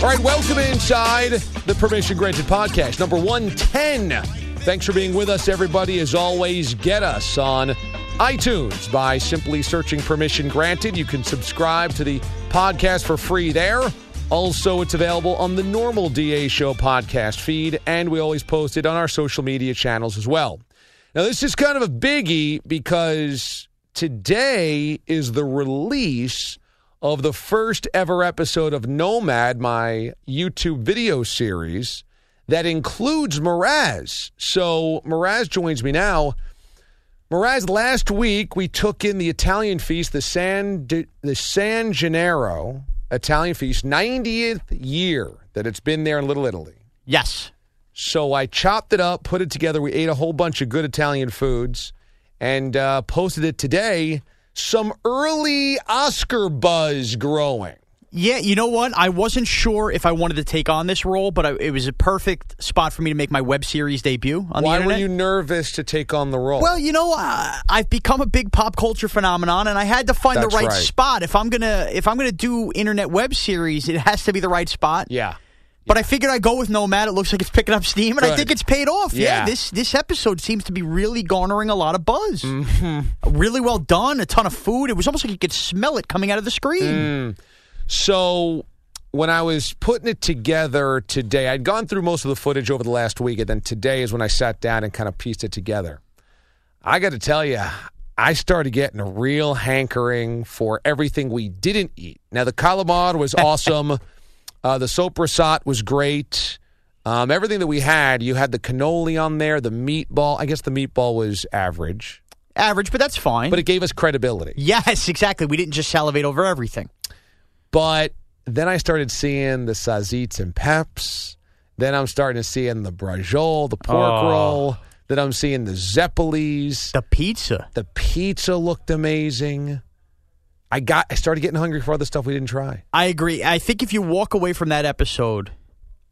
All right, welcome inside the Permission Granted podcast, number 110. Thanks for being with us, everybody. As always, get us on iTunes by simply searching Permission Granted. You can subscribe to the podcast for free there. Also, it's available on the normal DA Show podcast feed, and we always post it on our social media channels as well. Now, this is kind of a biggie because today is the release of the first ever episode of Nomad, my YouTube video series that includes Mraz. So Mraz joins me now. Mraz, last week we took in the Italian feast, the San the San Gennaro Italian feast, 90th year that it's been there in Little Italy. Yes. So I chopped it up, put it together. We ate a whole bunch of good Italian foods, and uh, posted it today. Some early Oscar buzz growing. Yeah, you know what? I wasn't sure if I wanted to take on this role, but I, it was a perfect spot for me to make my web series debut on Why the were you nervous to take on the role? well, you know, uh, I've become a big pop culture phenomenon, and I had to find That's the right, right. spot. If I'm gonna if I'm gonna do internet web series, it has to be the right spot. yeah. But I figured I'd go with Nomad. It looks like it's picking up steam, and I think it's paid off. Yeah. this this episode seems to be really garnering a lot of buzz. Mm-hmm. Really well done. A ton of food. It was almost like you could smell it coming out of the screen. Mm. So when I was putting it together today, I'd gone through most of the footage over the last week, and then today is when I sat down and kind of pieced it together. I got to tell you, I started getting a real hankering for everything we didn't eat. Now the calamar was awesome. Uh, the soprasat was great. Um, everything that we had, you had the cannoli on there, the meatball. I guess the meatball was average, Average, but that's fine. but it gave us credibility. yes, exactly. We didn't just salivate over everything. But then I started seeing the sazits and peps. Then I'm starting to see in the brajol, the pork Oh. roll. Then I'm seeing the zeppelis. The pizza. The pizza looked amazing. I got. I started getting hungry for other stuff we didn't try. I agree. I think if you walk away from that episode,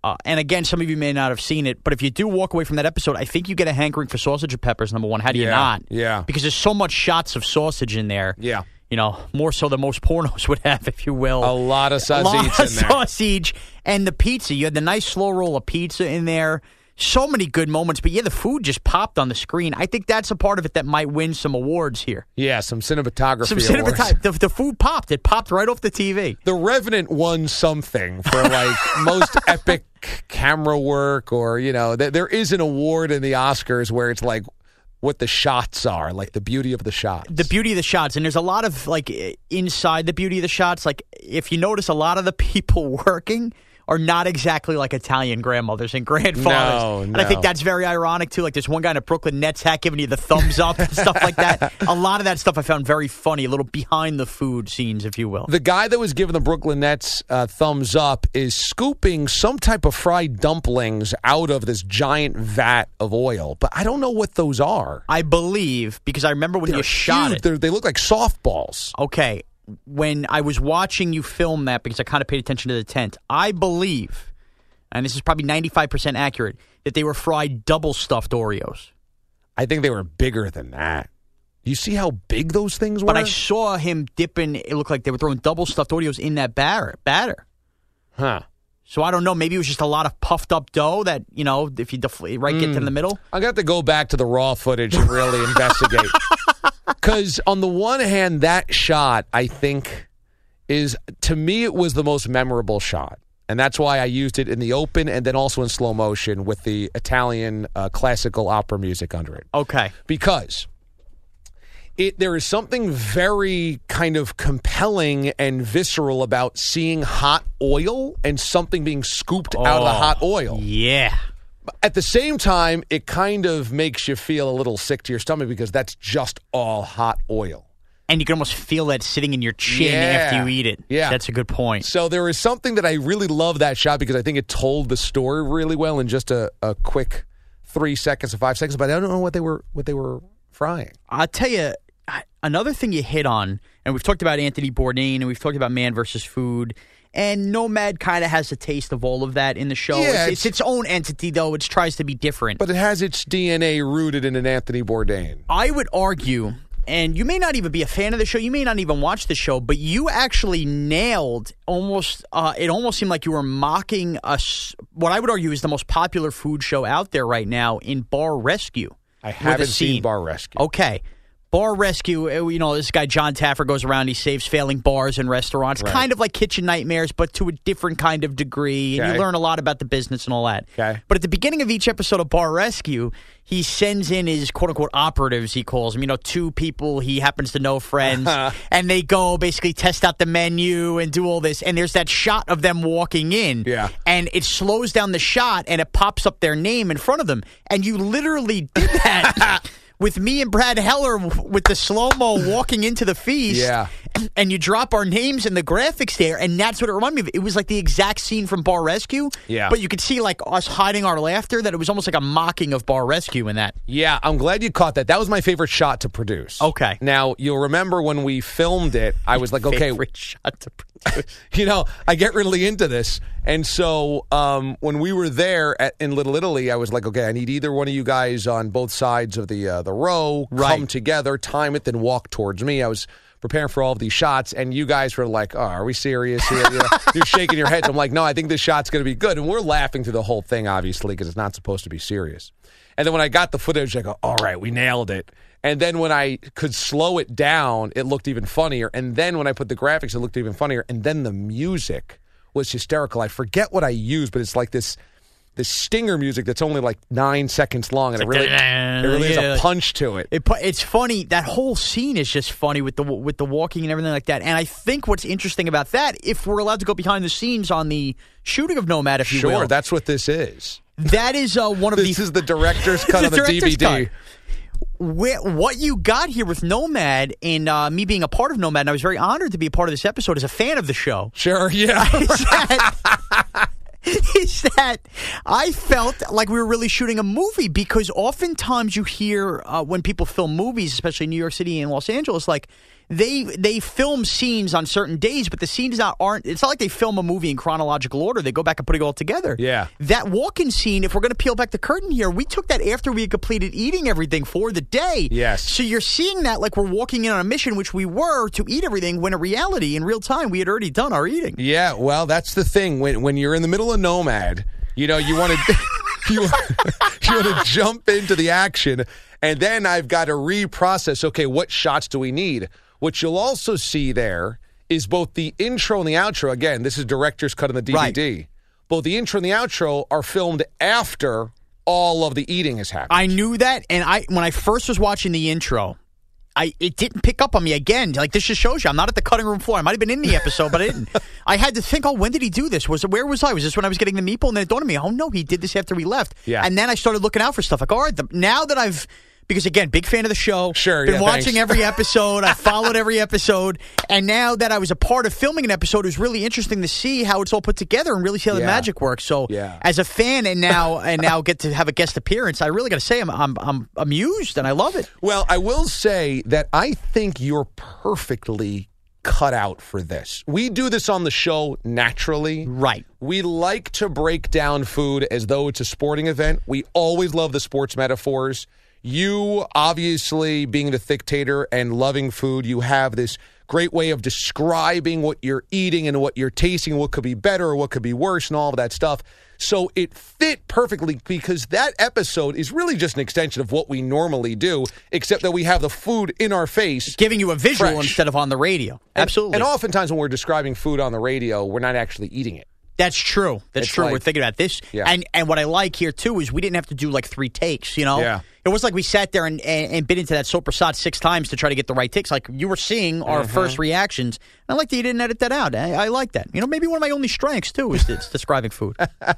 uh, and again, some of you may not have seen it, but if you do walk away from that episode, I think you get a hankering for sausage and peppers. Number one, how do you Yeah, not? yeah. because there's so much shots of sausage in there. Yeah. you know, more so than most pornos would have, if you will. A lot of a lot of in there. sausage and the pizza. You had the nice slow roll of pizza in there. So many good moments, but yeah, the food just popped on the screen. I think that's a part of it that might win some awards here. Yeah, some cinematography. Some cinema awards. The, the food popped. It popped right off the TV. The Revenant won something for like most epic camera work, or you know, th- there is an award in the Oscars where it's like what the shots are, like the beauty of the shots. the beauty of the shots and there's a lot of like inside the beauty of the shots like if you notice a lot of the people working are not exactly like Italian grandmothers and grandfathers. No, And I think that's very ironic too. Like there's one guy in a Brooklyn Nets hat giving you the thumbs up and stuff like that. A lot of that stuff I found very funny, a little behind the food scenes, if you will. The guy that was giving the Brooklyn Nets uh, thumbs up is scooping some type of fried dumplings out of this giant vat of oil, but I don't know what those are. I believe because I remember when They're you shot huge. it. They're- they look like softballs. Okay, when I was watching you film that because I kind of paid attention to the tent, I believe, and this is probably 95% accurate, that they were fried double stuffed Oreos. I think they were bigger than that. You see how big those things were? But I saw him dipping, it looked like they were throwing double stuffed Oreos in that batter. batter. huh. So I don't know. Maybe it was just a lot of puffed up dough that, you know, if you deflate, right, get to hmm. the middle. To have to go back to the raw footage and really investigate. Because on the one hand, that shot, I think, is to me, it was the most memorable shot. And that's why I used it in the open and then also in slow motion with the Italian uh, classical opera music under it. Okay. Because it there is something very kind of compelling and visceral about seeing hot oil and something being scooped out of the Oh, hot oil. Yeah. At the same time, it kind of makes you feel a little sick to your stomach because that's just all hot oil. And you can almost feel that sitting in your chin Yeah. after you eat it. Yeah. That's a good point. So there is something that I really love that shot because I think it told the story really well in just a, a quick three seconds or five seconds. But I don't know what they were what they were frying. I'll tell you another thing you hit on, and we've talked about Anthony Bourdain, and we've talked about Man versus Food, and Nomad kind of has a taste of all of that in the show. Yeah, it's, it's it's- its own entity, though. It tries to be different. But it has its DNA rooted in an Anthony Bourdain. I would argue, and you may not even be a fan of the show, you may not even watch the show, but you actually nailed almost. Uh, it almost seemed like you were mocking us. What I would argue is the most popular food show out there right now in Bar Rescue. I haven't seen. Bar Rescue. Okay. Bar Rescue, uh, you know, this guy John Taffer goes around, he saves failing bars and restaurants, Right. kind of like Kitchen Nightmares, but to a different kind of degree. And you learn a lot about the business and all that. Okay. But at the beginning of each episode of Bar Rescue, he sends in his quote unquote operatives, he calls them, you know, two people he happens to know friends, and they go basically test out the menu and do all this. And there's that shot of them walking in. Yeah. And it slows down the shot and it pops up their name in front of them. And you literally did that. With me and Brad Heller with the slow mo walking into the feast, Yeah. and you drop our names in the graphics there, and that's what it reminded me of. It was like the exact scene from Bar Rescue, Yeah. But you could see like us hiding our laughter. That it was almost like a mocking of Bar Rescue in that. Yeah, I'm glad you caught that. That was my favorite shot to produce. Okay. Now, you'll remember when we filmed it, I was like, okay, Favorite shot to produce. you know, I get really into this. And so um, when we were there at, in Little Italy, I was like, okay, I need either one of you guys on both sides of the uh, the row, come together, time it, then walk towards me. I was preparing for all of these shots, and you guys were like, oh, are we serious here? You know, you're shaking your heads. I'm like, no, I think this shot's going to be good. And we're laughing through the whole thing, obviously, because it's not supposed to be serious. And then when I got the footage, I go, all right, we nailed it. And then when I could slow it down, it looked even funnier. And then when I put the graphics, it looked even funnier. And then the music was hysterical. I forget what I used, but it's like this this stinger music that's only like nine seconds long, and it really it really Yeah. has a punch to it. It, it's funny. That whole scene is just funny with the with the walking and everything like that. And I think what's interesting about that, if we're allowed to go behind the scenes on the shooting of Nomad, if you Sure, will, that's what this is. that is uh, one of This the is the director's cut The on the DVD. cut. Where, what you got here with Nomad and uh, me being a part of Nomad, and I was very honored to be a part of this episode as a fan of the show. Sure, yeah. is that, is that I felt like we were really shooting a movie because oftentimes you hear uh, when people film movies, especially in New York City and Los Angeles, like they they film scenes on certain days, but the scenes not aren't. It's not like they film a movie in chronological order. They go back and put it all together. Yeah. that walk-in scene. If we're going to peel back the curtain here, we took that after we had completed eating everything for the day. Yes. So you're seeing that like we're walking in on a mission, which we were to eat everything. When in reality, in real time, we had already done our eating. Yeah, well, that's the thing. When when you're in the middle of Nomad, you know, you want to you, you want to jump into the action, and then I've got to reprocess. Okay, what shots do we need? What you'll also see there is both the intro and the outro. Again, this is director's cut on the DVD. Both the intro and the outro are filmed after all of the eating has happened. I knew that, and I when I first was watching the intro, I it didn't pick up on me again. Like this just shows you, I'm not at the cutting room floor. I might have been in the episode, but I didn't. I had to think, oh, when did he do this? Was where was I? Was this when I was getting the meatball? And then it dawned on me, oh no, he did this after we left. Yeah. And then I started looking out for stuff. Like, all right, the, now that I've because again, big fan of the show. Sure, been yeah, watching thanks. every episode. I followed every episode, and now that I was a part of filming an episode, it was really interesting to see how it's all put together and really see how the magic works. So, Yeah. as a fan, and now and now get to have a guest appearance, I really got to say I'm, I'm I'm amused and I love it. Well, I will say that I think you're perfectly cut out for this. We do this on the show naturally. Right. We like to break down food as though it's a sporting event. We always love the sports metaphors. You, obviously, being the dictator and loving food, you have this great way of describing what you're eating and what you're tasting, what could be better or what could be worse, and all of that stuff. So it fit perfectly because that episode is really just an extension of what we normally do, except that we have the food in our face. Giving you a visual Fresh. instead of on the radio. And- Absolutely. And oftentimes when we're describing food on the radio, we're not actually eating it. That's true. That's It's true. like- We're thinking about this, Yeah. and and what I like here too is we didn't have to do like three takes. You know, Yeah. It was like we sat there and, and, and bit into that soap six six times to try to get the right takes. Like you were seeing our Mm-hmm. first reactions. I like that you didn't edit that out. I, I like that. You know, maybe one of my only strengths too is it's describing food.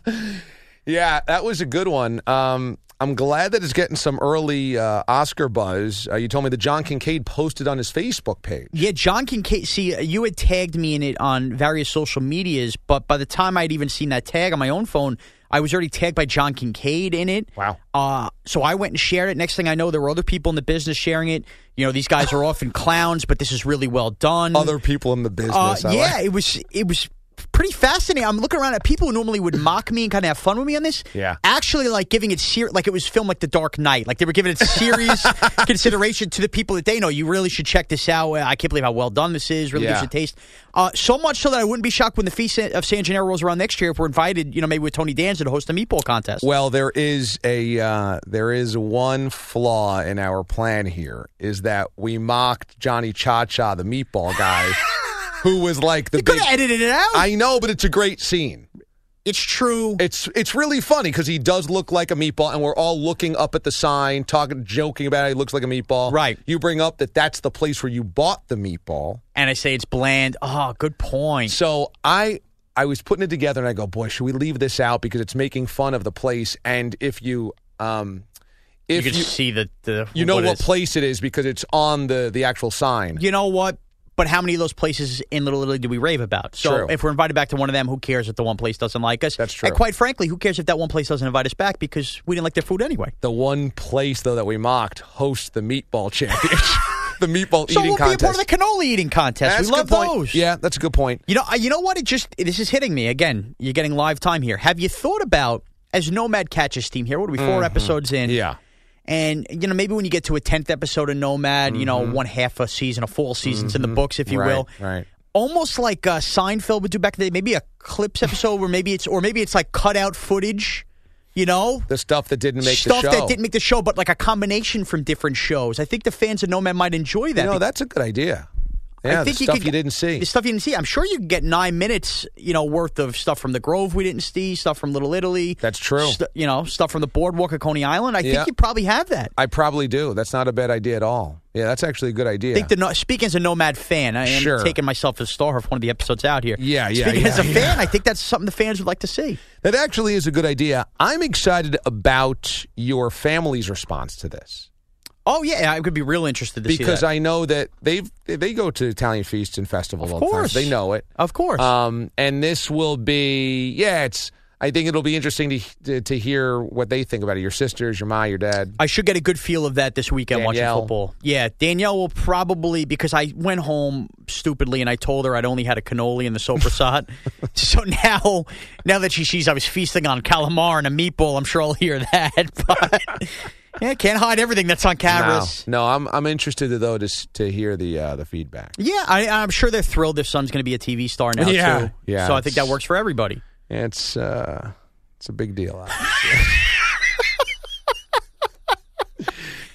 Yeah, that was a good one. Um, I'm glad that it's getting some early uh, Oscar buzz. Uh, you told me that John Kincaid posted on his Facebook page. Yeah, John Kincaid. See, you had tagged me in it on various social medias, but by the time I'd even seen that tag on my own phone, I was already tagged by John Kincaid in it. Wow. Uh, so I went and shared it. Next thing I know, there were other people in the business sharing it. You know, these guys are often clowns, but this is really well done. Other people in the business. Uh, yeah, like- it was it was pretty fascinating. I'm looking around at people who normally would mock me and kind of have fun with me on this. Yeah. actually, like giving it ser- like it was filmed like The Dark Knight. Like they were giving it serious consideration to the people that they know. You really should check this out. I can't believe how well done this is. Really Yeah. gives it taste. Uh, so much so that I wouldn't be shocked when the feast of San Gennaro rolls around next year if we're invited. You know, maybe with Tony Danza to host a meatball contest. Well, there is a uh, there is one flaw in our plan here is that we mocked Johnny Cha Cha, the meatball guy, who was like the you could big. have edited it out. I know, but it's a great scene. it's true. It's it's really funny because he does look like a meatball, and we're all looking up at the sign, talking, joking about it. He looks like a meatball. Right. You bring up that that's the place where you bought the meatball. and I say it's bland. Oh, good point. So I I was putting it together, and I go, boy, should we leave this out because it's making fun of the place? And if you um, You if could you see the, the you know what, place it is because it's on the the actual sign. You know what? But how many of those places in Little Italy do we rave about? So True. if we're invited back to one of them, who cares if the one place doesn't like us? That's true. And quite frankly, who cares if that one place doesn't invite us back because we didn't like their food anyway? The one place though that we mocked hosts the meatball championship, the meatball So eating we'll contest. be a part of the cannoli eating contest. That's we love those. Yeah, that's a good point. You know, you know what? It just this is hitting me again. You're getting live time here. Have you thought about as Nomad catches team here? What are we 4 episodes in? Mm-hmm. Yeah. And you know, maybe when you get to a tenth episode of Nomad, you know, one half a season, a full season's in the books, if you Mm-hmm. Right, will. right. Almost like uh, Seinfeld would do back in the day. Maybe a clips episode where maybe it's or maybe it's like cut out footage. You know, The stuff that didn't make stuff the show. that didn't make the show, but like a combination from different shows. I think the fans of Nomad might enjoy that. You know, that's a good idea. Yeah, I think the stuff could, you didn't see. The stuff you didn't see. I'm sure you could get nine minutes, you know, worth of stuff from the Grove we didn't see, stuff from Little Italy. That's true. stu- you know, stuff from the boardwalk at Coney Island. I Yeah. think you probably have that. I probably do. That's not a bad idea at all. Yeah, that's actually a good idea. I think the no- speaking as a Nomad fan, I am Sure. taking myself as star of one of the episodes out here. Yeah, yeah, Speaking yeah, as a yeah. fan, I think that's something the fans would like to see. that actually is a good idea. I'm excited about your family's response to this Oh yeah, I could be real interested to see because. I know that they've they go to Italian feasts and festivals Of all the course. They know it. of course. Um, and this will be yeah. It's I think it'll be interesting to to, to hear what they think about it. Your sisters, your ma, your dad. I should get a good feel of that this weekend Danielle. watching football. Yeah, Danielle will probably because I went home stupidly and I told her I'd only had a cannoli and the soprasat. so now, now that she sees I was feasting on calamari and a meatball, I'm sure I'll hear that. But yeah, can't hide everything that's on cameras. No, no, I'm I'm interested though to to hear the uh, the feedback. Yeah, I, I'm sure they're thrilled their son's going to be a TV star now Yeah. too. Yeah, so I think that works for everybody. It's uh, it's a big deal.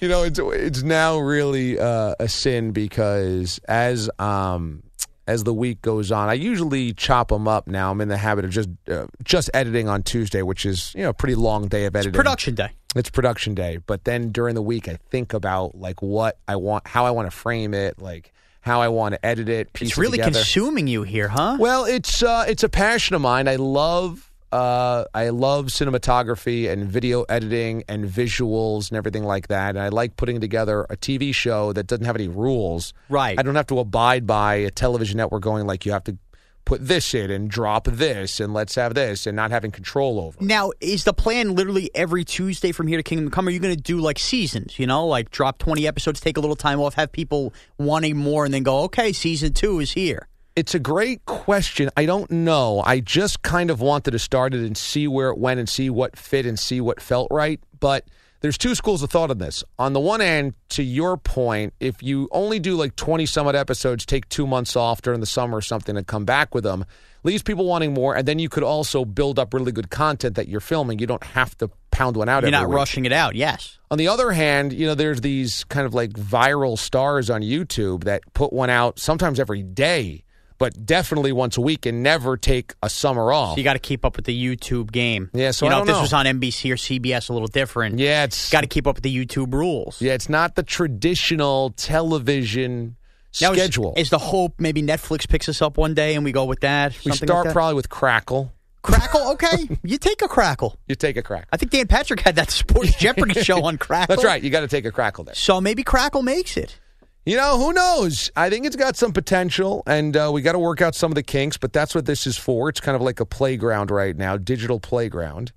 you know, it's it's now really uh, a sin because as um as the week goes on, I usually chop them up. Now I'm in the habit of just uh, just editing on Tuesday, which is you know a pretty long day of editing. Production day. It's production day, but then during the week, I think about like what I want, how I want to frame it, like how I want to edit it. Piece It's really together. consuming you here, huh? Well, it's uh, it's a passion of mine. I love uh, I love cinematography and video editing and visuals and everything like that. And I like putting together a TV show that doesn't have any rules. Right. I don't have to abide by a television network going like you have to put this in and drop this and let's have this and not having control over. it. Now, is the plan literally every Tuesday from here to Kingdom Come? Are you going to do like seasons? You know, like drop twenty episodes, take a little time off, have people wanting more, and then go, okay, season two is here. It's a great question. I don't know. I just kind of wanted to start it and see where it went and see what fit and see what felt right. But there's two schools of thought on this. On the one hand, to your point, if you only do like 20 some odd episodes, take two months off during the summer or something and come back with them, leaves people wanting more. And then you could also build up really good content that you're filming. You don't have to pound one out You're not week. rushing it out. Yes. On the other hand, you know, there's these kind of like viral stars on YouTube that put one out sometimes every day, but definitely once a week and never take a summer off. So you got to keep up with the YouTube game. Yeah, so you know, if this know. was on NBC or CBS, a little different. yeah, it's got to keep up with the YouTube rules. yeah, it's not the traditional television Now, schedule. Is, the hope maybe Netflix picks us up one day and we go with that? we start like that? probably with Crackle. Crackle. Okay, you take a Crackle. You take a crack. I think Dan Patrick had that Sports Jeopardy show on Crackle. That's right. You got to take a Crackle there. So maybe Crackle makes it. You know, who knows? I think it's got some potential, and uh, we got to work out some of the kinks, but that's what this is for. It's kind of like a playground right now, digital playground.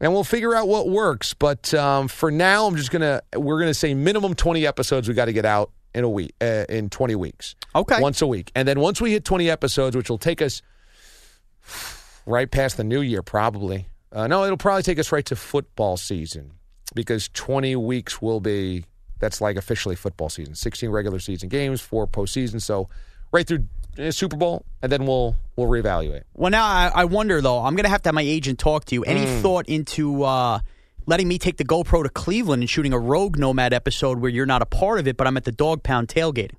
And we'll figure out what works. But um, for now, I'm just going to, we're going to say minimum 20 episodes we got to get out in a week, uh, in 20 weeks. Okay. Once a week. And then once we hit 20 episodes, which will take us right past the new year, probably. Uh, no, it'll probably take us right to football season because 20 weeks will be that's like officially football season 16 regular season games four postseason so right through uh, super bowl and then we'll we'll reevaluate Well, now I, I wonder though. I'm going to have to have my agent talk to you. Any Mm. thought into uh, letting me take the GoPro to Cleveland and shooting a Rogue Nomad episode where you're not a part of it, but I'm at the Dog Pound tailgating?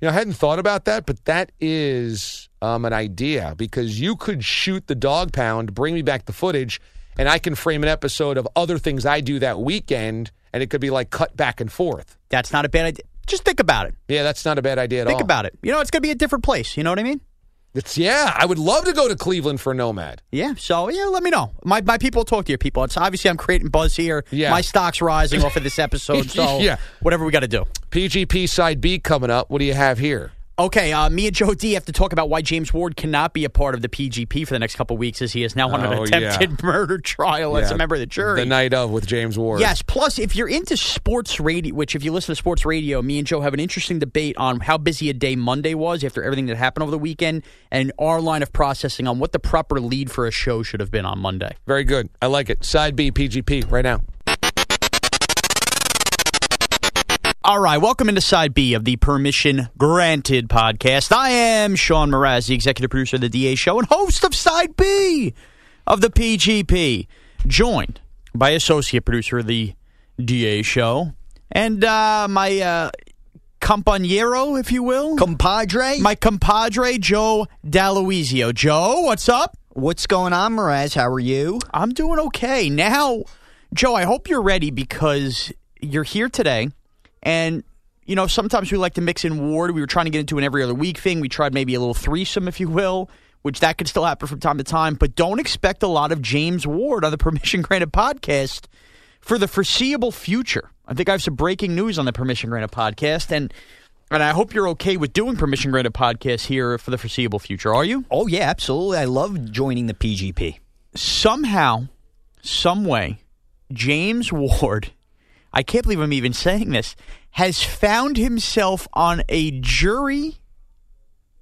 you know i hadn't thought about that but that is um, an idea because you could shoot the dog pound bring me back the footage and i can frame an episode of other things i do that weekend and it could be like cut back and forth That's not a bad idea. Just think about it. yeah that's not a bad idea at Think all Think about it. You know, it's going to be a different place. You know what I mean? it's yeah i would love to go to cleveland for nomad Yeah. So yeah, let me know. My my people talk to your people. It's obviously I'm creating buzz here. Yeah. My stock's rising off of this episode. So Yeah. whatever we got to do. pgp side b coming up what do you have here Okay, uh, me and Joe D have to talk about why James Ward cannot be a part of the PGP for the next couple weeks, as he is now on Oh, an attempted murder trial as a member of the jury. the night of with james ward Yes. Plus, if you're into sports radio, which if you listen to sports radio, me and Joe have an interesting debate on how busy a day Monday was after everything that happened over the weekend, and our line of processing on what the proper lead for a show should have been on Monday. Very good. I like it. Side B, PGP, right now. All right, welcome into side B of the Permission Granted podcast. I am Sean Mraz, the executive producer of the DA show and host of side B of the PGP, joined by associate producer of the DA show and uh, my uh, compañero, if you will, Compadre, my compadre Joe D'Aloisio. Joe, what's up? what's going on, Mraz? How are you? I'm doing okay. Now, Joe, I hope you're ready because you're here today. And, you know, sometimes we like to mix in Ward. We were trying to get into an every other week thing. We tried maybe a little threesome, if you will, which that could still happen from time to time. But don't expect a lot of James Ward on the Permission Granted podcast for the foreseeable future. I think I have some breaking news on the Permission Granted podcast. And. And I hope you're okay with doing permission granted podcast here for the foreseeable future. Are you? Oh yeah, absolutely. I love joining the PGP. somehow, some way, James Ward, I can't believe I'm even saying this, has found himself on a jury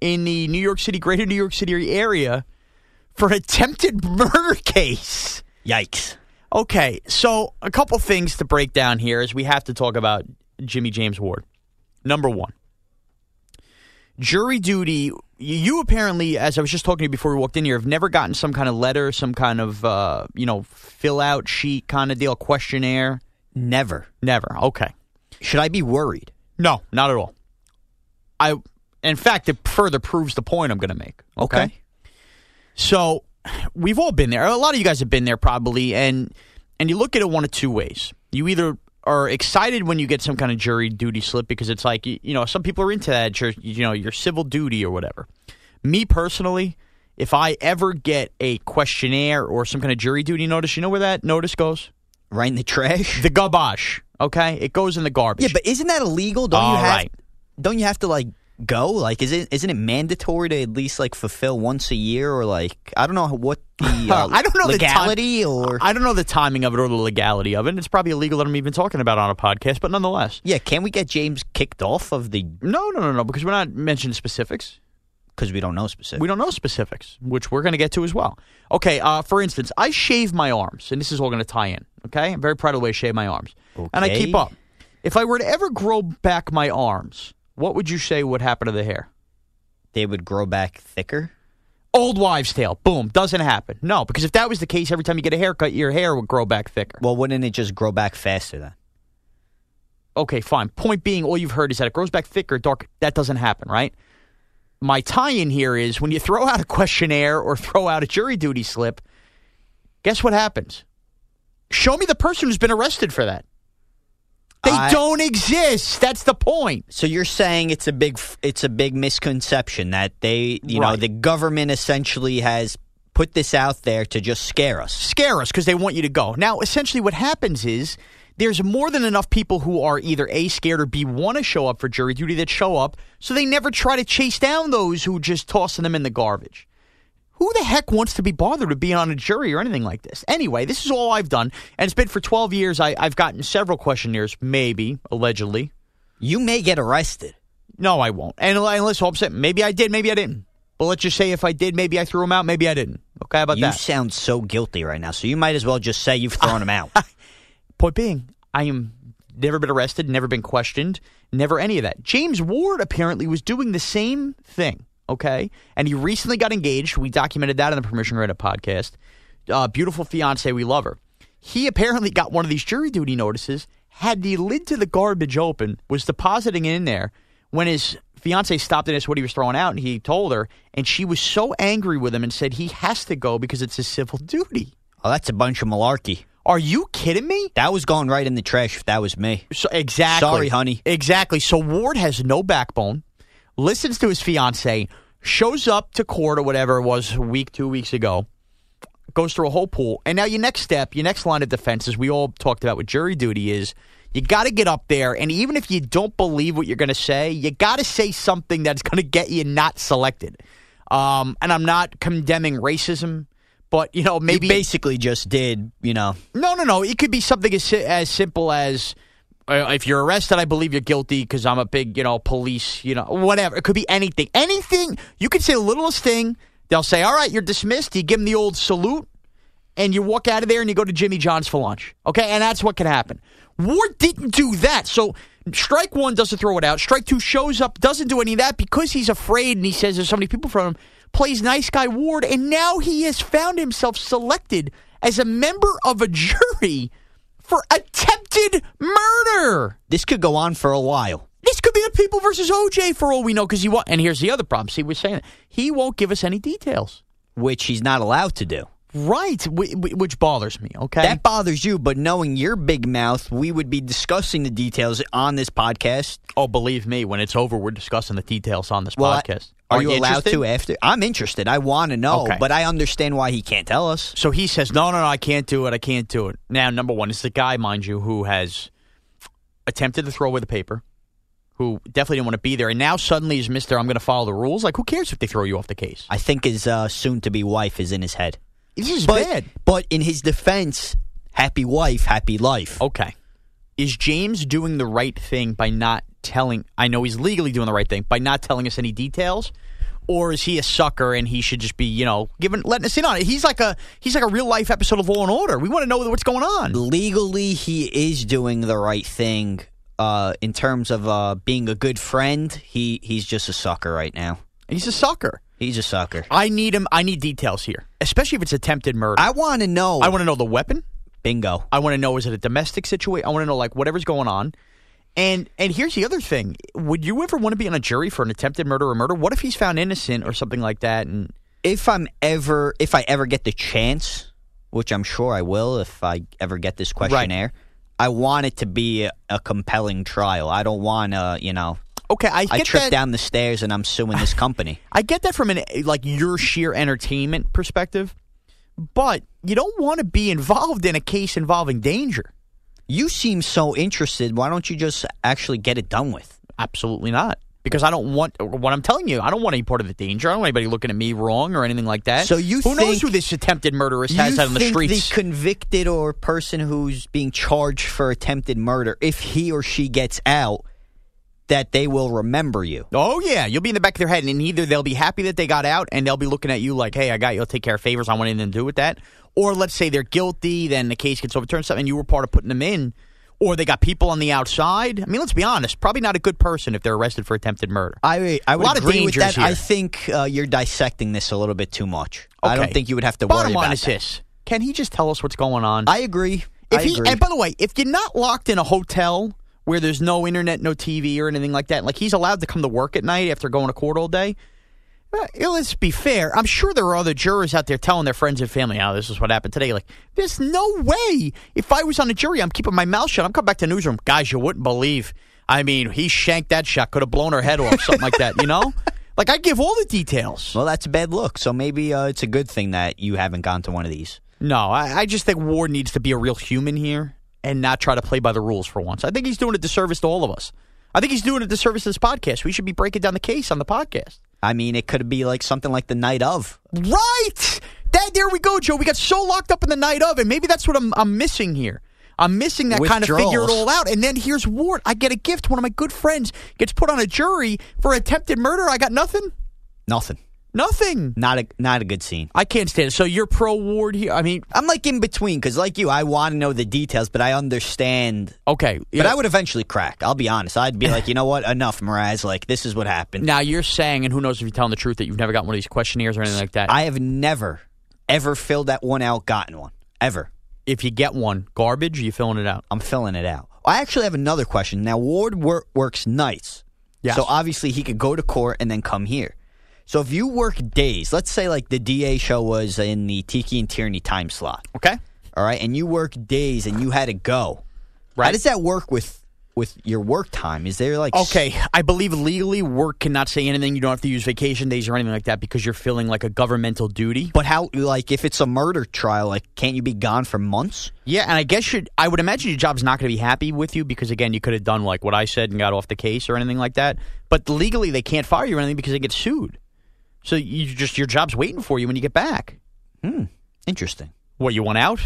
in the New York City, greater New York City area for an attempted murder case. Yikes! Okay, so a couple things to break down here is we have to talk about Jimmy James Ward. Number one, jury duty. You apparently, as I was just talking to you before we walked in here, have never gotten some kind of letter, some kind of uh, you know fill out sheet kind of deal, questionnaire. Never. Never. Okay. Should I be worried? No, not at all. I, in fact, it further proves the point I'm going to make. Okay? Okay. So we've all been there. A lot of you guys have been there probably, and and you look at it one of two ways. You either are excited when you get some kind of jury duty slip because it's like you, know some people are into that your, you know your civil duty or whatever. Me personally, if I ever get a questionnaire or some kind of jury duty notice, you know where that notice goes? Right in the trash? The garbage. Okay, it goes in the garbage. yeah, but isn't that illegal? Don't All you have? right. Don't you have to like go? Like, is it isn't it mandatory to at least like fulfill once a year or like I don't know what the uh, I don't know legality the time, or I don't know the timing of it or the legality of it. It's probably illegal that I'm even talking about on a podcast, but nonetheless, yeah. Can we get James kicked off of the no, no, no, no, because we're not mentioning specifics. because we don't know specific. We don't know specifics, which we're going to get to as well. Okay, uh, for instance, I shave my arms, and this is all going to tie in. Okay, I'm very proud of the way I shave my arms, and I keep up. If I were to ever grow back my arms, what would you say would happen to the hair? They would grow back thicker. Old wives' tale. Boom. Doesn't happen. No, because if that was the case, every time you get a haircut, your hair would grow back thicker. Well, wouldn't it just grow back faster then? Okay, fine. Point being, all you've heard is that it grows back thicker, dark. That doesn't happen, right? my tie-in here is when you throw out a questionnaire or throw out a jury duty slip, guess what happens? Show me the person who's been arrested for that. They I- don't exist. That's the point. So you're saying it's a big it's a big misconception that they you know the government essentially has put this out there to just scare us. scare us because they want you to go. Now, essentially, what happens is there's more than enough people who are either A, scared or B, want to show up for jury duty that show up, so they never try to chase down those who just tossing them in the garbage. Who the heck wants to be bothered with being on a jury or anything like this? Anyway, this is all I've done, and it's been for 12 years. I, I've gotten several questionnaires, maybe, allegedly. You may get arrested. No, I won't. And, and listen, I'm saying, maybe I did, maybe I didn't. But let's just say if I did, maybe I threw them out, maybe I didn't. Okay, how about you that? sound so guilty right now, so you might as well just say you've thrown them out. Point being, I am never been arrested, never been questioned, never any of that. James Ward apparently was doing the same thing. Okay, and he recently got engaged. We documented that in the Permission Granted podcast. Uh, beautiful fiance, we love her. He apparently got one of these jury duty notices, had the lid to the garbage open, was depositing it in there when his fiance stopped and asked what he was throwing out, and he told her, and she was so angry with him and said he has to go because it's his civil duty. oh, that's a bunch of malarkey. Are you kidding me? That was going right in the trash if that was me. So, exactly. Sorry, honey. Exactly. So Ward has no backbone, listens to his fiance, shows up to court or whatever it was a week, two weeks ago, goes through a whole pool. And now your next step, your next line of defense, as we all talked about with jury duty, is you got to get up there. And even if you don't believe what you're going to say, you got to say something that's going to get you not selected. Um, and I'm not condemning racism. But you know, maybe you basically just did, you know. no, no, no. It could be something as, as simple as Uh, if you're arrested, I believe you're guilty because I'm a big, you know, police, you know, whatever. It could be anything. Anything. You could say the littlest thing. They'll say, all right, you're dismissed. You give them the old salute and you walk out of there and you go to Jimmy John's for lunch. Okay? And that's what can happen. Ward didn't do that. So strike one doesn't throw it out. Strike two shows up, doesn't do any of that because he's afraid and he says there's so many people from him. Plays nice guy Ward, and now he has found himself selected as a member of a jury for attempted murder. This could go on for a while. This could be the people versus OJ for all we know, because he won't. And here's the other problem. See, we're saying that he won't give us any details. which he's not allowed to do. Right, whi- whi- which bothers me. Okay, That bothers you, but knowing your big mouth, we would be discussing the details on this podcast. oh, believe me, when it's over, we're discussing the details on this Well, I- podcast. are Aren't you allowed interested? to after? I'm interested. I want to know, Okay. but I understand why he can't tell us. So he says, no, no, no, I can't do it. I can't do it. Now, number one, it's the guy, mind you, who has attempted to throw away the paper, who definitely didn't want to be there, and now suddenly is Mister. I'm going to follow the rules. Like, who cares if they throw you off the case? I think his uh, soon-to-be wife is in his head. This is But, bad. but in his defense, happy wife, happy life. Okay, is James doing the right thing by not telling? I know he's legally doing the right thing by not telling us any details. Or is he a sucker and he should just be, you know, giving letting us in on it? He's like a he's like a real life episode of Law and Order. We want to know what's going on. Legally, he is doing the right thing. Uh, in terms of uh, being a good friend, he he's just a sucker right now. He's a sucker. He's a sucker. I need him. I need details here, especially if it's attempted murder. I want to know. I want to know the weapon. bingo. I want to know is it a domestic situation? I want to know like whatever's going on. And and here's the other thing: Would you ever want to be on a jury for an attempted murder or murder? What if he's found innocent or something like that? And if I'm ever if I ever get the chance, which I'm sure I will if I ever get this questionnaire, I want it to be a, a compelling trial. I don't want to, you know, okay, I I trip that. down the stairs and I'm suing this company. I get that from an like your sheer entertainment perspective, but you don't want to be involved in a case involving danger. you seem so interested. Why don't you just actually get it done with? Absolutely not. Because I don't want what I'm telling you. I don't want any part of the danger. I don't want anybody looking at me wrong or anything like that. So you who knows who this attempted murderess has out on the streets? the convicted or person who's being charged for attempted murder, if he or she gets out, that they will remember you. Oh yeah, you'll be in the back of their head, and either they'll be happy that they got out, and they'll be looking at you like, "Hey, I got you. I'll take care of favors. I want anything to do with that." Or let's say they're guilty, then the case gets overturned, something you were part of putting them in, or they got people on the outside. I mean, let's be honest, probably not a good person if they're arrested for attempted murder. I I would lot of agree with dangers that. I think uh, you're dissecting this a little bit too much. I don't think you would have to Bottom worry about is that. this: Can he just tell us what's going on? I agree. If I he, agree. and by the way, if you're not locked in a hotel where there's no internet, no TV or anything like that, like he's allowed to come to work at night after going to court all day, Uh, let's be fair. I'm sure there are other jurors out there telling their friends and family, "Oh, this is what happened today." Like, there's no way. If I was on a jury, I'm keeping my mouth shut. I'm coming back to the newsroom, guys. You wouldn't believe. I mean, he shanked that shot. Could have blown her head off, something like that. You know, like I give all the details. Well, that's a bad look. So maybe uh, it's a good thing that you haven't gone to one of these. No, I, I just think Ward needs to be a real human here and not try to play by the rules for once. I think he's doing a disservice to all of us. I think he's doing a disservice to this podcast. We should be breaking down the case on the podcast. I mean, it could be like something like the night of. Right. That there we go, Joe. We got so locked up in the night of, and maybe that's what I'm, I'm missing here. I'm missing that kind of figure it all out. And then here's Ward. I get a gift. One of my good friends gets put on a jury for attempted murder. I got nothing. Nothing. Nothing. Not a not a good scene. I can't stand it. So you're pro Ward here. I mean, I'm like in between because, like you, I want to know the details, but I understand. okay. But I would eventually crack. I'll be honest. I'd be like, you know what? Enough, Mraz. Like this is what happened. now you're saying, and who knows if you're telling the truth, that you've never gotten one of these questionnaires or anything like that. I have never, ever filled that one out, gotten one. Ever. if you get one, garbage, are you filling it out? I'm filling it out. I actually have another question. Now, Ward wor- works nights. Yes. So obviously he could go to court and then come here. So if you work days, let's say like the DA show was in the Tiki and Tierney time slot, Okay. all right, and you work days and you had to go. Right. How does that work with with your work time? Is there like Okay, I believe legally work cannot say anything. You don't have to use vacation days or anything like that because you're feeling like a governmental duty. But how like if it's a murder trial, like can't you be gone for months? Yeah, and I guess you I would imagine your job's not going to be happy with you because again, you could have done like what I said and got off the case or anything like that. But legally, they can't fire you or anything because they get sued. So you just your job's waiting for you when you get back. Hmm. Interesting. What you want out?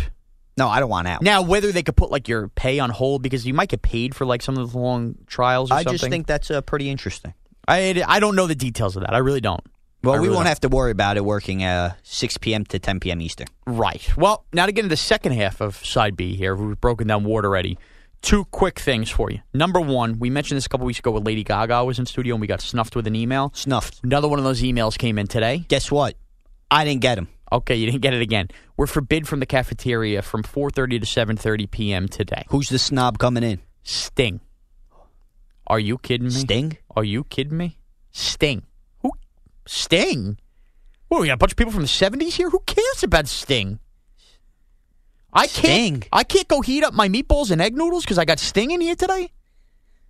No, I don't want out. Now, whether they could put like your pay on hold because you might get paid for like some of the long trials. Or I something. just think that's uh, pretty interesting. I I don't know the details of that. I really don't. Well, I we really won't don't. have to worry about it working uh, 6 p.m. to 10 p.m. Eastern. Right. Well, now to get into the second half of side B here, we've broken down Ward already. Two quick things for you. Number one, we mentioned this a couple weeks ago with Lady Gaga was in studio and we got snuffed with an email. Snuffed. Another one of those emails came in today. Guess what? I didn't get him. Okay, you didn't get it again. We're forbid from the cafeteria from 4:30 to 7:30 p.m. today. Who's the snob coming in? Sting. Are you kidding me? Sting? Are you kidding me? Sting. Who? Sting? What, we got a bunch of people from the 70s here? Who cares about Sting? I can't. I can't go heat up my meatballs and egg noodles because I got Sting in here today.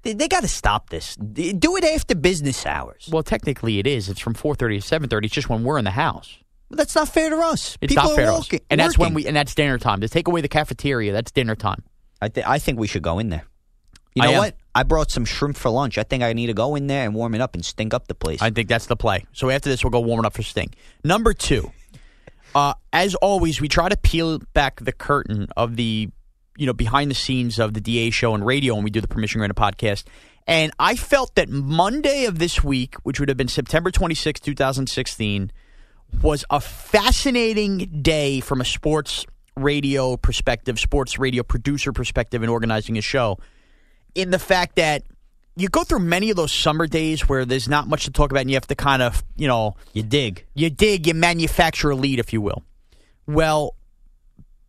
They, they got to stop this. Do it after business hours. Well, technically it is. It's from 4:30 to 7:30. It's just when we're in the house. That's not fair to us. It's People not fair are to us. working, And that's when we. And that's dinner time. To take away the cafeteria, that's dinner time. I, th- I think we should go in there. You know am. what? I brought some shrimp for lunch. I think I need to go in there and warm it up and stink up the place. I think that's the play. So after this, we'll go warming up for Sting. Number two, uh, as always, we try to peel back the curtain of the, you know, behind the scenes of the DA show and radio when we do the Permission Granted podcast. And I felt that Monday of this week, which would have been September 26, 2016, was a fascinating day from a sports radio perspective, sports radio producer perspective in organizing a show in the fact that you go through many of those summer days where there's not much to talk about and you have to kind of, you know, you dig. you dig, you manufacture a lead, if you will. Well,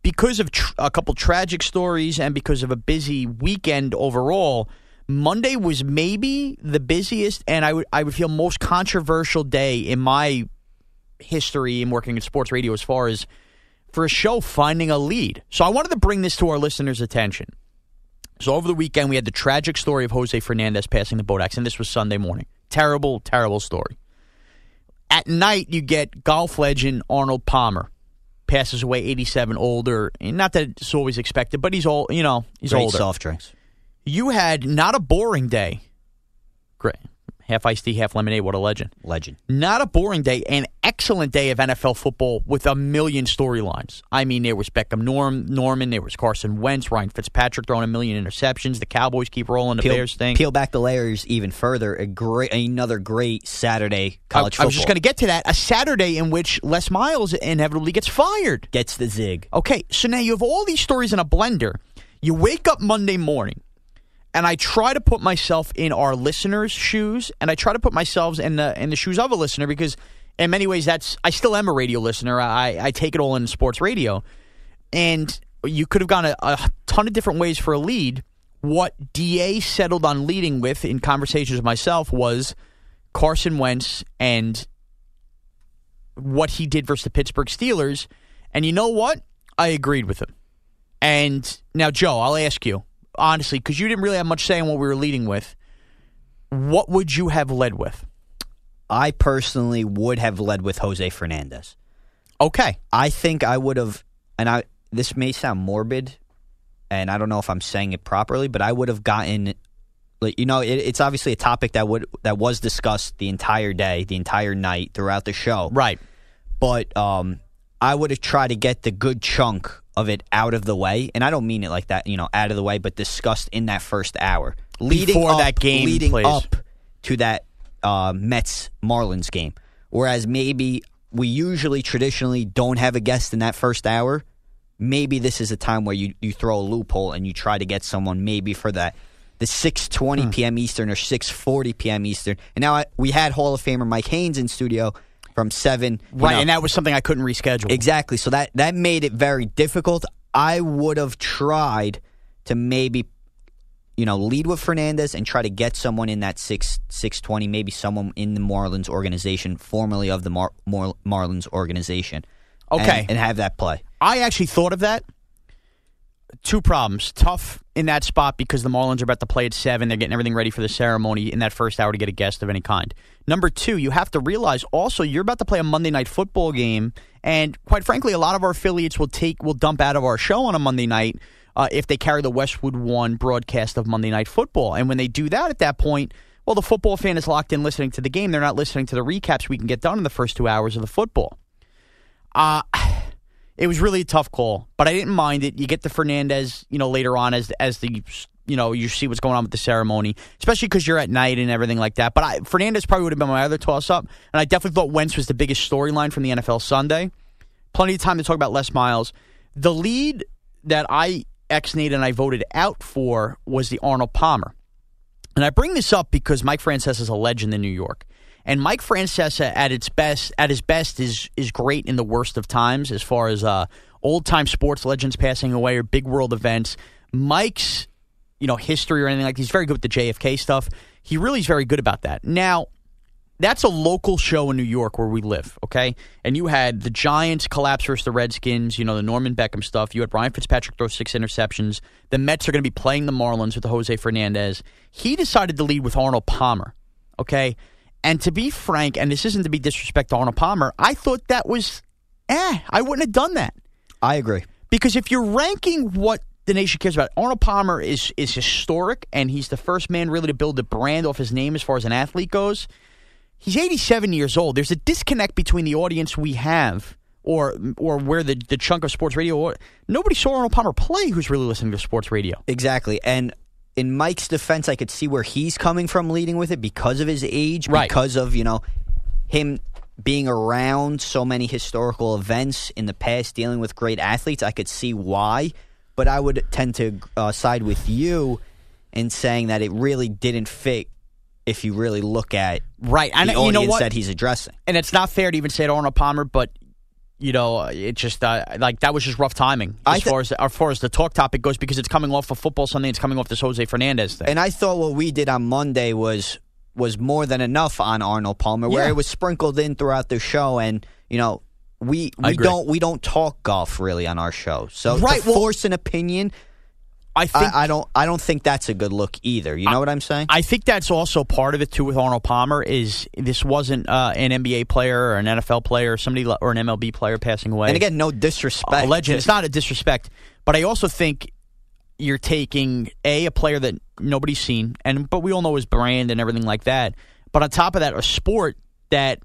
because of tr- a couple tragic stories and because of a busy weekend overall, Monday was maybe the busiest and I would I would feel most controversial day in my history in working in sports radio as far as for a show finding a lead. So I wanted to bring this to our listeners' attention. So over the weekend, we had the tragic story of Jose Fernandez passing the boat accident. This was Sunday morning. Terrible, terrible story. At night, you get golf legend Arnold Palmer passes away, 87, older. And not that it's always expected, but he's old. You know, he's Great older. soft drinks. You had not a boring day. Great, half iced tea, half lemonade. What a legend! Legend. Not a boring day, an excellent day of NFL football with a million storylines. I mean, there was Beckham Norm, Norman, there was Carson Wentz, Ryan Fitzpatrick throwing a million interceptions. The Cowboys keep rolling, the Peel, Bears thing. peel back the layers even further. A great, another great Saturday college I, I was just going to get to that. A Saturday in which Les Miles inevitably gets fired. Gets the zig. Okay, so now you have all these stories in a blender. You wake up Monday morning, and I try to put myself in our listeners' shoes, and I try to put myself in the in the shoes of a listener because, in many ways, that's I still am a radio listener. I I take it all in sports radio, and you could have gone a, a ton of different ways for a lead. What Da settled on leading with in conversations with myself was Carson Wentz and what he did versus the Pittsburgh Steelers. And you know what? I agreed with him. And now, Joe, I'll ask you honestly, because you didn't really have much say in what we were leading with. What would you have led with? I personally would have led with Jose Fernandez. Okay. I think I would have, and I this may sound morbid, and I don't know if I'm saying it properly, but I would have gotten, like you know, it, it's obviously a topic that would that was discussed the entire day, the entire night throughout the show, Right. but um, I would have tried to get the good chunk of it out of the way, and I don't mean it like that, you know, out of the way, but discussed in that first hour, leading Before up, that game leading plays. up to that uh, Mets Marlins game. Whereas maybe we usually traditionally don't have a guest in that first hour. Maybe this is a time where you, you throw a loophole and you try to get someone maybe for that the 6:20 Hmm. p.m. Eastern or 6:40 p.m. Eastern. And now I, we had Hall of Famer Mike Haynes in studio from 7 Right. know, And that was something I couldn't reschedule. Exactly. So that that made it very difficult. I would have tried to maybe you know lead with Fernandez and try to get someone in that six six twenty, maybe someone in the Marlins organization, formerly of the Mar- Mar- Marlins organization. Okay. and, and have that play. I actually thought of that. Two problems. Tough in that spot because the Marlins are about to play at seven. They're getting everything ready for the ceremony in that first hour to get a guest of any kind. Number two, you have to realize also you're about to play a Monday night football game, and quite frankly, a lot of our affiliates will take will dump out of our show on a Monday night uh, if they carry the Westwood One broadcast of Monday Night Football. And when they do that at that point, well, the football fan is locked in listening to the game. They're not listening to the recaps we can get done in the first two hours of the football. Uh, it was really a tough call, but I didn't mind it. You get to Fernandez, you know, later on as as the you know you see what's going on with the ceremony, especially because you're at night and everything like that. But I, Fernandez probably would have been my other toss up, and I definitely thought Wentz was the biggest storyline from the NFL Sunday. Plenty of time to talk about Les Miles. The lead that I ex Nate and I voted out for was the Arnold Palmer. And I bring this up because Mike Francesa is a legend in New York. And Mike Francesa at its best at his best is is great in the worst of times as far as uh, old time sports legends passing away or big world events. Mike's you know history or anything like he's very good with the JFK stuff. He really is very good about that. Now, that's a local show in New York where we live, okay? And you had the Giants collapse versus the Redskins, you know, the Norman Beckham stuff. You had Brian Fitzpatrick throw six interceptions. The Mets are going to be playing the Marlins with Jose Fernandez. He decided to lead with Arnold Palmer, okay? And to be frank, and this isn't to be disrespect to Arnold Palmer, I thought that was, eh, I wouldn't have done that. I agree. Because if you're ranking what the nation cares about, Arnold Palmer is is historic, and he's the first man really to build a brand off his name as far as an athlete goes. He's 87 years old. There's a disconnect between the audience we have, or or where the the chunk of sports radio. Nobody saw Arnold Palmer play. Who's really listening to sports radio? Exactly. And in Mike's defense, I could see where he's coming from leading with it because of his age, Right. because of, you know, him being around so many historical events in the past, dealing with great athletes. I could see why. But I would tend to uh, side with you in saying that it really didn't fit if you really look at Right. And the you audience know what? that he's addressing. and it's not fair to even say it to Arnold Palmer, but you know, it just uh, like that was just rough timing as thi- far as as far as the talk topic goes because it's coming off of football Sunday. It's coming off this Jose Fernandez thing. And I thought what we did on Monday was was more than enough on Arnold Palmer, where Yeah. it was sprinkled in throughout the show, and you know we we don't we don't talk golf really on our show, so Right, to well- force an opinion, I think I, I don't I don't think that's a good look either. You know what I'm saying? I think that's also part of it too with Arnold Palmer is this wasn't uh, an NBA player or an NFL player or somebody or an MLB player passing away. and again, no disrespect. a legend. It's not a disrespect, but I also think you're taking a a player that nobody's seen, and but we all know his brand and everything like that. But on top of that, a sport that,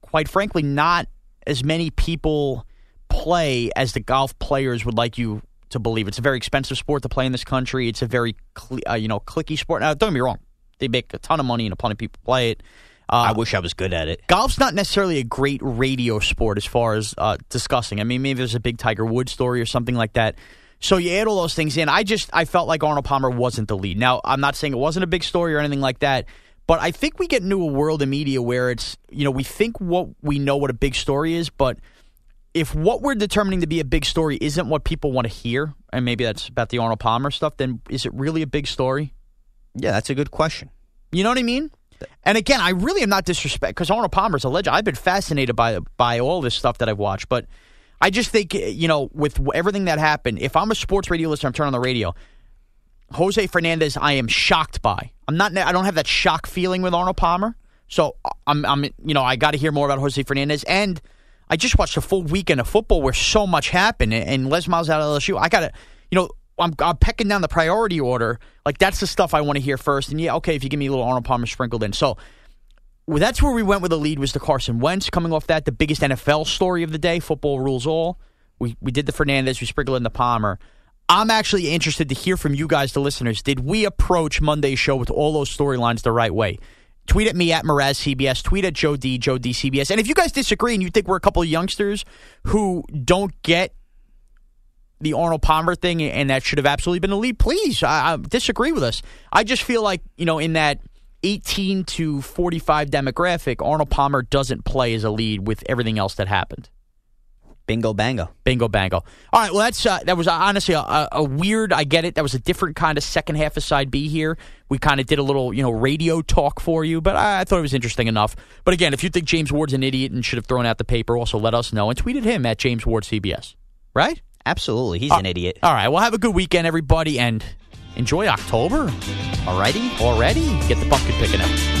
quite frankly, not as many people play as the golf players would like you to believe. It's a very expensive sport to play in this country. It's a very cl- uh, you know clicky sport. Now, don't get me wrong; they make a ton of money and a ton of people play it. Uh, I wish I was good at it. golf's not necessarily a great radio sport as far as uh, discussing. I mean, maybe there's a big Tiger Woods story or something like that. So you add all those things in. I just I felt like Arnold Palmer wasn't the lead. Now I'm not saying it wasn't a big story or anything like that, but I think we get into a world of media where it's you know we think what we know what a big story is, but if what we're determining to be a big story isn't what people want to hear, and maybe that's about the Arnold Palmer stuff, then is it really a big story? Yeah, that's a good question. You know what I mean? And again, I really am not disrespect because Arnold Palmer's a legend. I've been fascinated by by all this stuff that I've watched, but I just think you know with everything that happened, if I'm a sports radio listener, I'm turning on the radio. Jose Fernandez, I am shocked by. I'm not. I don't have that shock feeling with Arnold Palmer. So uh, I'm. I'm. You know, I got to hear more about Jose Fernandez, and I just watched a full weekend of football where so much happened, and Les Miles out of LSU. I got to. You know, I'm, I'm pecking down the priority order. Like that's the stuff I want to hear first. And yeah, okay, if you give me a little Arnold Palmer sprinkled in. So well, that's where we went with the lead was the Carson Wentz coming off that. The biggest NFL story of the day. Football rules all. We we did the Fernandez. We sprinkled in the Palmer. I'm actually interested to hear from you guys, the listeners. Did we approach Monday's show with all those storylines the right way? Tweet at me at Mraz CBS. Tweet at Joe D, Joe D CBS. And if you guys disagree and you think we're a couple of youngsters who don't get the Arnold Palmer thing and that should have absolutely been a lead, please I, I disagree with us. I just feel like, you know, in that 18 to 45 demographic, Arnold Palmer doesn't play as a lead with everything else that happened. Bingo bango. Bingo bango. All right, well that's uh, that was uh, honestly a, a, weird. I get it. That was a different kind of second half of side B here. We kind of did a little you know radio talk for you, but I, I, thought it was interesting enough. But again, if you think James Ward's an idiot and should have thrown out the paper, also let us know and tweeted him at James Ward CBS. Right? Absolutely, he's uh, an idiot. All right, well have a good weekend, everybody, and enjoy October. Alrighty, already get the pumpkin picking up.